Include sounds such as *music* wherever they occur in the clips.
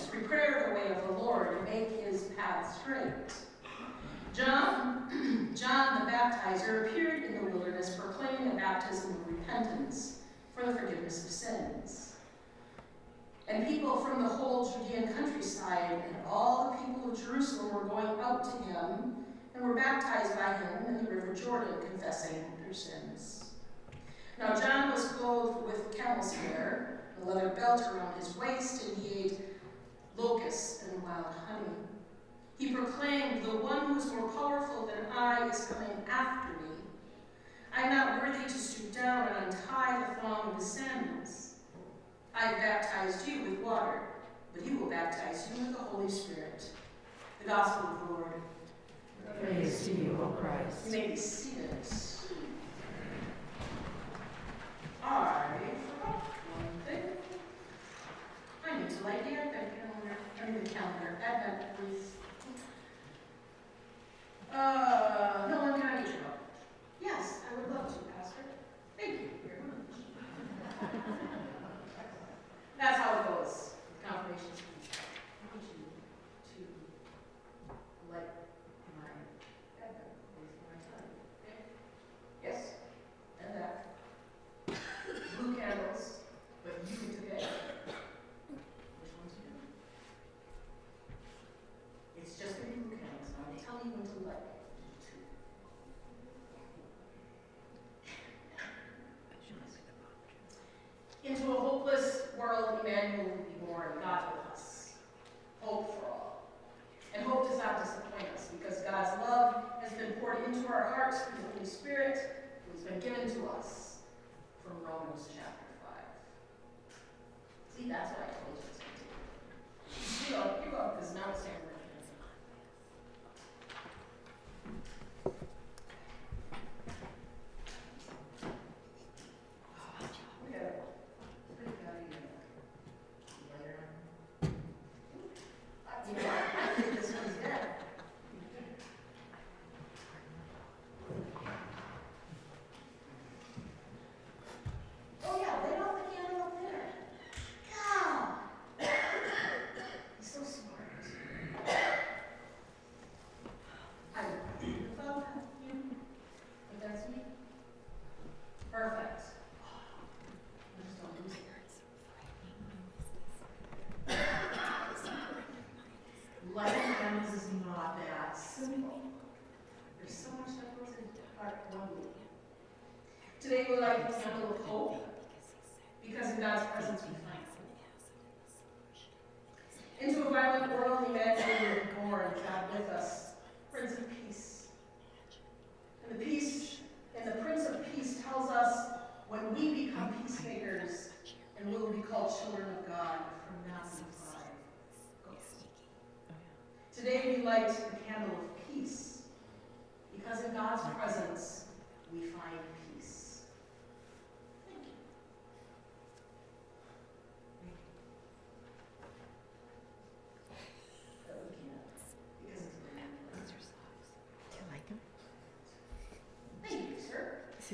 Prepare the way of the Lord and make his path straight. John, *clears throat* John the baptizer appeared in the wilderness proclaiming a baptism of repentance for the forgiveness of sins. And people from the whole Judean countryside and all the people of Jerusalem were going out to him and were baptized by him in the river Jordan, confessing their sins. Now John was clothed with camel's hair, a leather belt around his waist, and he ate locusts and wild honey. He proclaimed, The one who is more powerful than I is coming after me. I am not worthy to stoop down and untie the thong of his sandals. I have baptized you with water, but he will baptize you with the Holy Spirit. The Gospel of the Lord. Praise to you, O Christ. You may be seated. I forgot one thing. I need to light the Advent calendar, I mean the Advent wreath. Uh, no one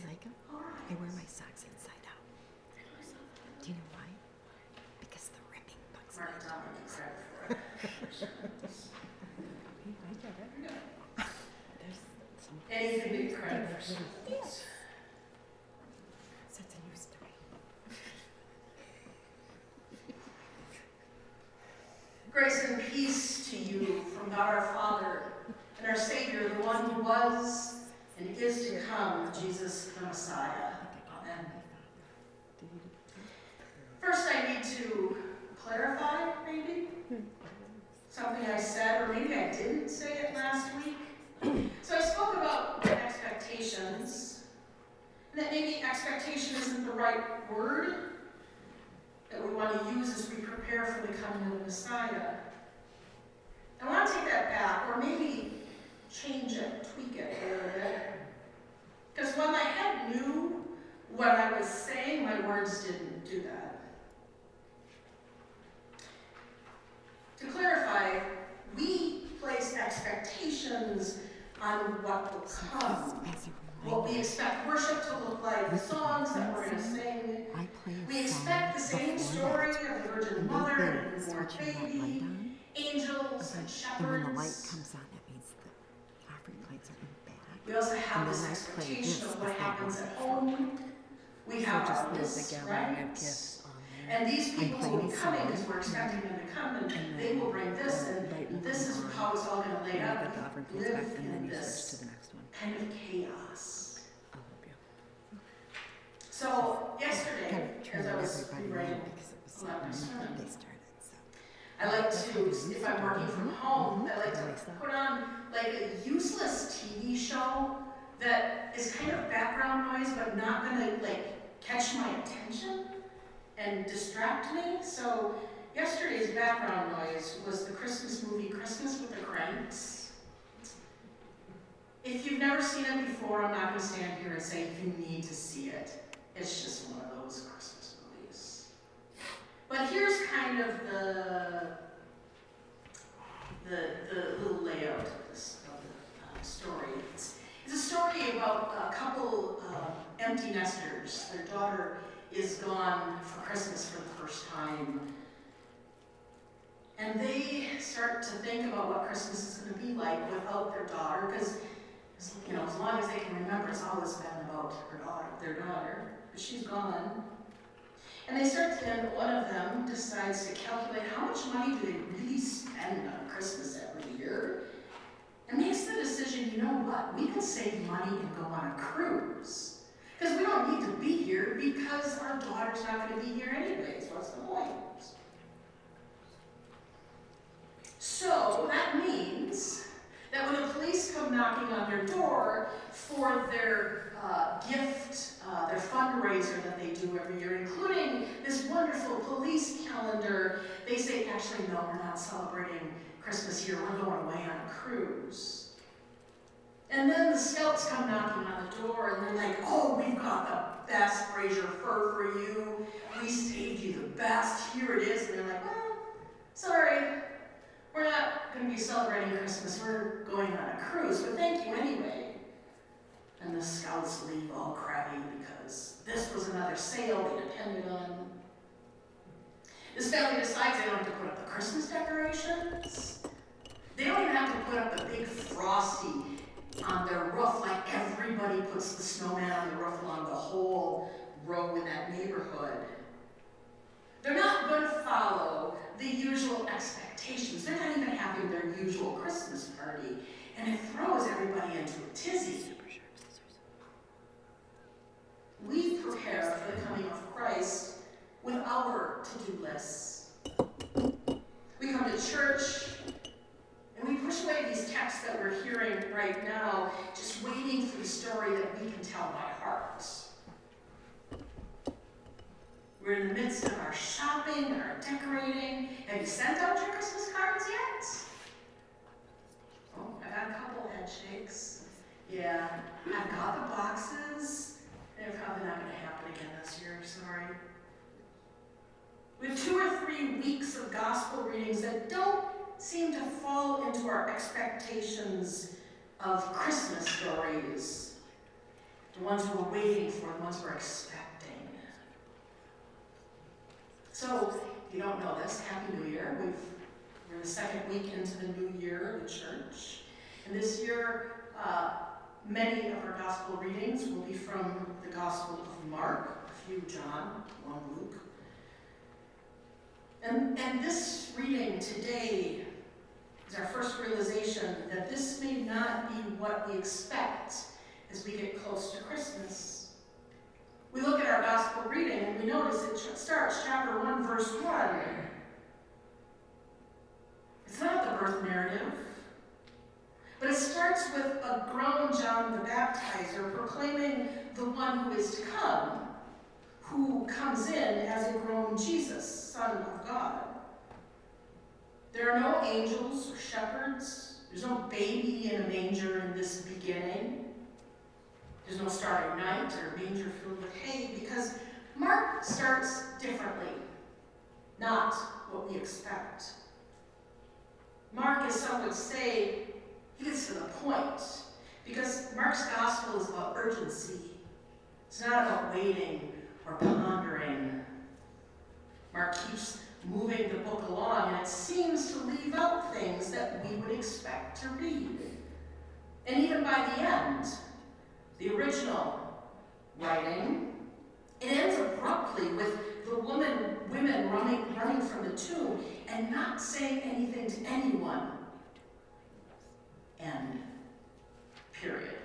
like right. I wear my socks inside out. Do you know why? Because the ripping bugs for it. I get it. There's some. Grace and peace to you from God our Father and our Savior, the one who was and is to come, Jesus the Messiah. Amen. First, I need to clarify, maybe, something I said, or maybe I didn't say it last week. So I spoke about expectations, and that maybe expectation isn't the right word that we want to use as we prepare for the coming of the Messiah. I want to take that back, or maybe my words didn't do that. To clarify, we place expectations on what will come. What we expect worship to look like, the songs that we're going to sing. We expect the same story of the Virgin Mother and the newborn baby, angels and shepherds. when the light comes on, that means the offering plates are in back. We also have this expectation of what happens at home we So have just our the right? And these people will be coming because we're expecting them to come and And they will bring this and and this is how it's all gonna lay And out. get the offering live back, and then in you switch this to the next one. kind of chaos. Help you. So yesterday, as I was everybody because it was my so sermon, that they started, so. I like to, how they used if I'm working from mhm, home, mhm. I like to put on like a useless TV show that is kind of background noise, but not gonna like catch my attention and distract me. So yesterday's background noise was the Christmas movie Christmas with the Kranks. If you've never seen it before, I'm not gonna stand here and say you need to see it. It's just one of those Christmas movies. But here's kind of the the, the little layout of this of the uh, story. It's, it's a story about a couple uh, empty nesters. Their daughter is gone for Christmas for the first time. And they start to think about what Christmas is going to be like without their daughter, because you know, as long as they can remember, it's always been about her daughter, their daughter. But she's gone. And they start to, and one of them decides to calculate how much money do they really spend on Christmas every year, and makes the decision, you know what, we can save money and go on a cruise. Because we don't need to be here because our daughter's not going to be here anyways. What's the point? So that means that when the police come knocking on their door for their uh, gift, uh, their fundraiser that they do every year, including this wonderful police calendar, they say, actually, no, we're not celebrating Christmas here, we're going away on a cruise. Knocking on the door and they're like, oh, we've got the best Fraser fir for you. We saved you the best. Here it is. And they're like, well, sorry, we're not going to be celebrating Christmas. We're going on a cruise, but thank you anyway. And the scouts leave all crabby because this was another sale they depended on. This family decides they don't have to put up the Christmas decorations. They don't even have to put up the big frosty on their roof like everybody puts the snowman on the roof along the whole row in that neighborhood. They're not going to follow the usual expectations. They're not even having their usual Christmas party. And it throws everybody into a tizzy. We prepare for the coming of Christ with our to do lists. We come to church and we push texts that we're hearing right now, just waiting for the story that we can tell by heart. We're in the midst of our shopping, and our decorating. Have you sent out your Christmas cards yet? Oh, I got a couple head shakes. Yeah, I've got the boxes. They're probably not going to happen again this year, sorry. We have two or three weeks of gospel readings that don't seem to fall into our expectations of Christmas stories. The ones we're waiting for, the ones we're expecting. So, if you don't know this, Happy New Year. We've, we're the second week into the new year of the church. And this year, uh, many of our gospel readings will be from the Gospel of Mark, a few John, one Luke. And, and this reading today is our first realization that this may not be what we expect as we get close to Christmas. We look at our gospel reading and we notice it starts chapter 1, verse 1. It's not the birth narrative, but it starts with a grown John the Baptizer proclaiming the one who is to come, who comes in as a grown Jesus, Son of God. There are no angels or shepherds. There's no baby in a manger in this beginning. There's no starry night or manger filled with hay because Mark starts differently, not what we expect. Mark, as some would say, he gets to the point because Mark's gospel is about urgency. It's not about waiting or pondering. Mark keeps moving the book along, and it seems to leave out things that we would expect to read. And even by the end, the original writing, it ends abruptly with the woman, women running, running from the tomb and not saying anything to anyone. End. Period.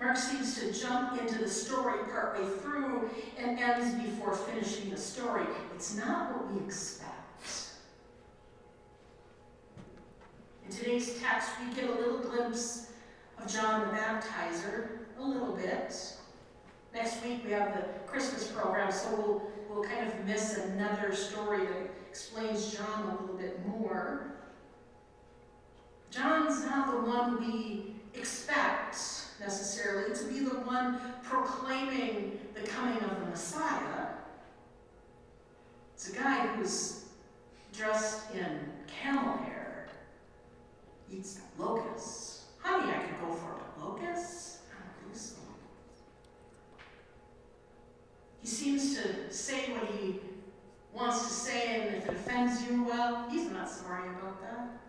Mark seems to jump into the story partway through and ends before finishing the story. It's not what we expect. In today's text, we get a little glimpse of John the Baptizer, a little bit. Next week we have the Christmas program, so we'll, we'll kind of miss another story that explains John a little bit more. John's not the one we expect necessarily to be the one proclaiming the coming of the Messiah. It's a guy who's dressed in camel hair, eats locusts. Honey, I could go for a locust. I don't think so. He seems to say what he wants to say, and if it offends you, well, he's not sorry about that.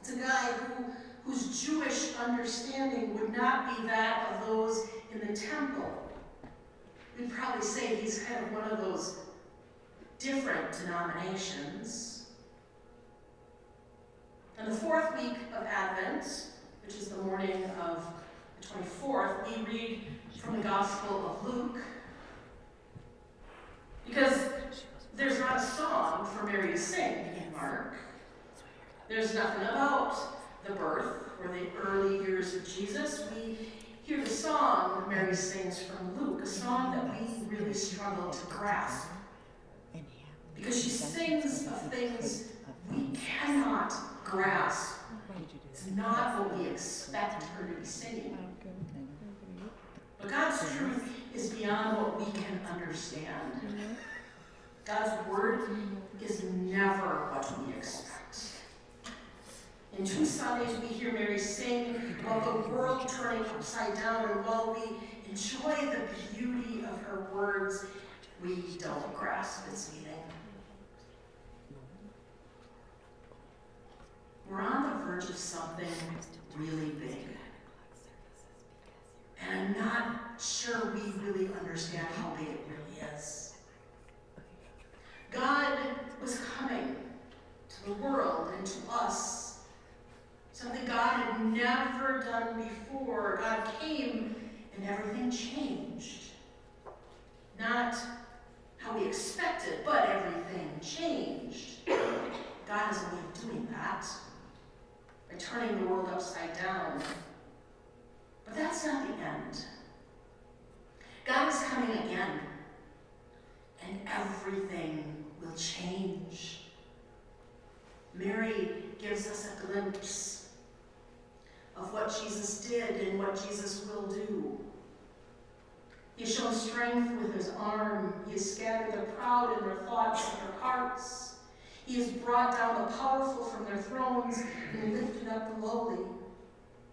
It's a guy who, whose Jewish understanding would not be that of those in the temple. We'd probably say he's kind of one of those different denominations. And the fourth week of Advent, which is the morning of the 24th, we read from the Gospel of Luke. Because there's not a song for Mary to sing in Mark. There's nothing about the birth or the early years of Jesus. We hear the song that Mary sings from Luke, a song that we really struggle to grasp. Because she sings of things we cannot grasp. It's not what we expect her to be singing. But God's truth is beyond what we can understand. God's word is never what we expect. In two Sundays, we hear Mary sing the world turning upside down, and while we enjoy the beauty of her words, we don't grasp its meaning. We're on the verge of something really big. And I'm not sure we really understand how big it really is. God was coming to the world and to us. Something God had never done before. God came and everything changed. Not how we expected, but everything changed. God has a way of doing that by turning the world upside down. But that's not the end. God is coming again, and everything will change. Mary gives us a glimpse of what Jesus did and what Jesus will do. He has shown strength with his arm. He has scattered the proud in their thoughts and their hearts. He has brought down the powerful from their thrones and lifted up the lowly.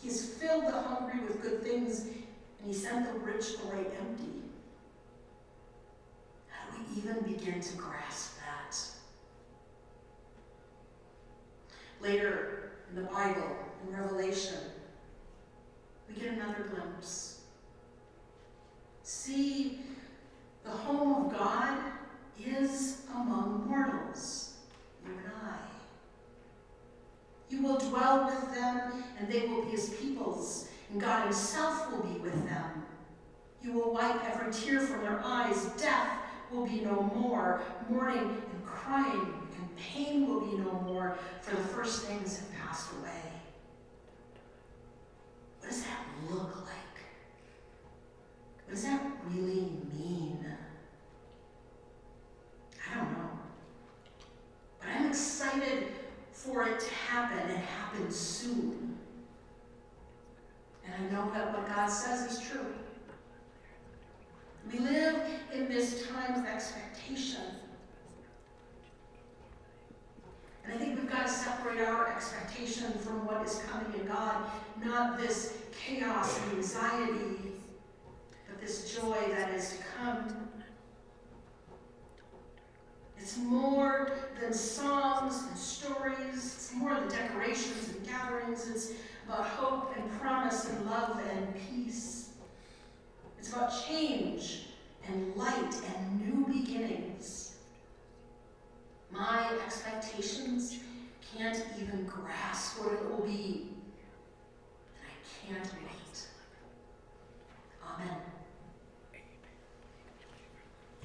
He has filled the hungry with good things, and he sent the rich away empty. How do we even begin to grasp that? Later in the Bible, in Revelation, we get another glimpse. See, the home of God is among mortals, you and I. You will dwell with them, and they will be his peoples, and God himself will be with them. You will wipe every tear from their eyes. Death will be no more. Mourning and crying and pain will be no more, for the first things have passed away. What does that look like? What does that really mean? I don't know. But I'm excited for it to happen and happen soon. And I know that what God says is true. We live in this time of expectation. Expectation from what is coming in God, not this chaos and anxiety, but this joy that is to come. It's more than songs and stories. It's more than decorations and gatherings. It's about hope and promise and love and peace. It's about change and light and new beginnings. My expectations can't even grasp what it will be. And I can't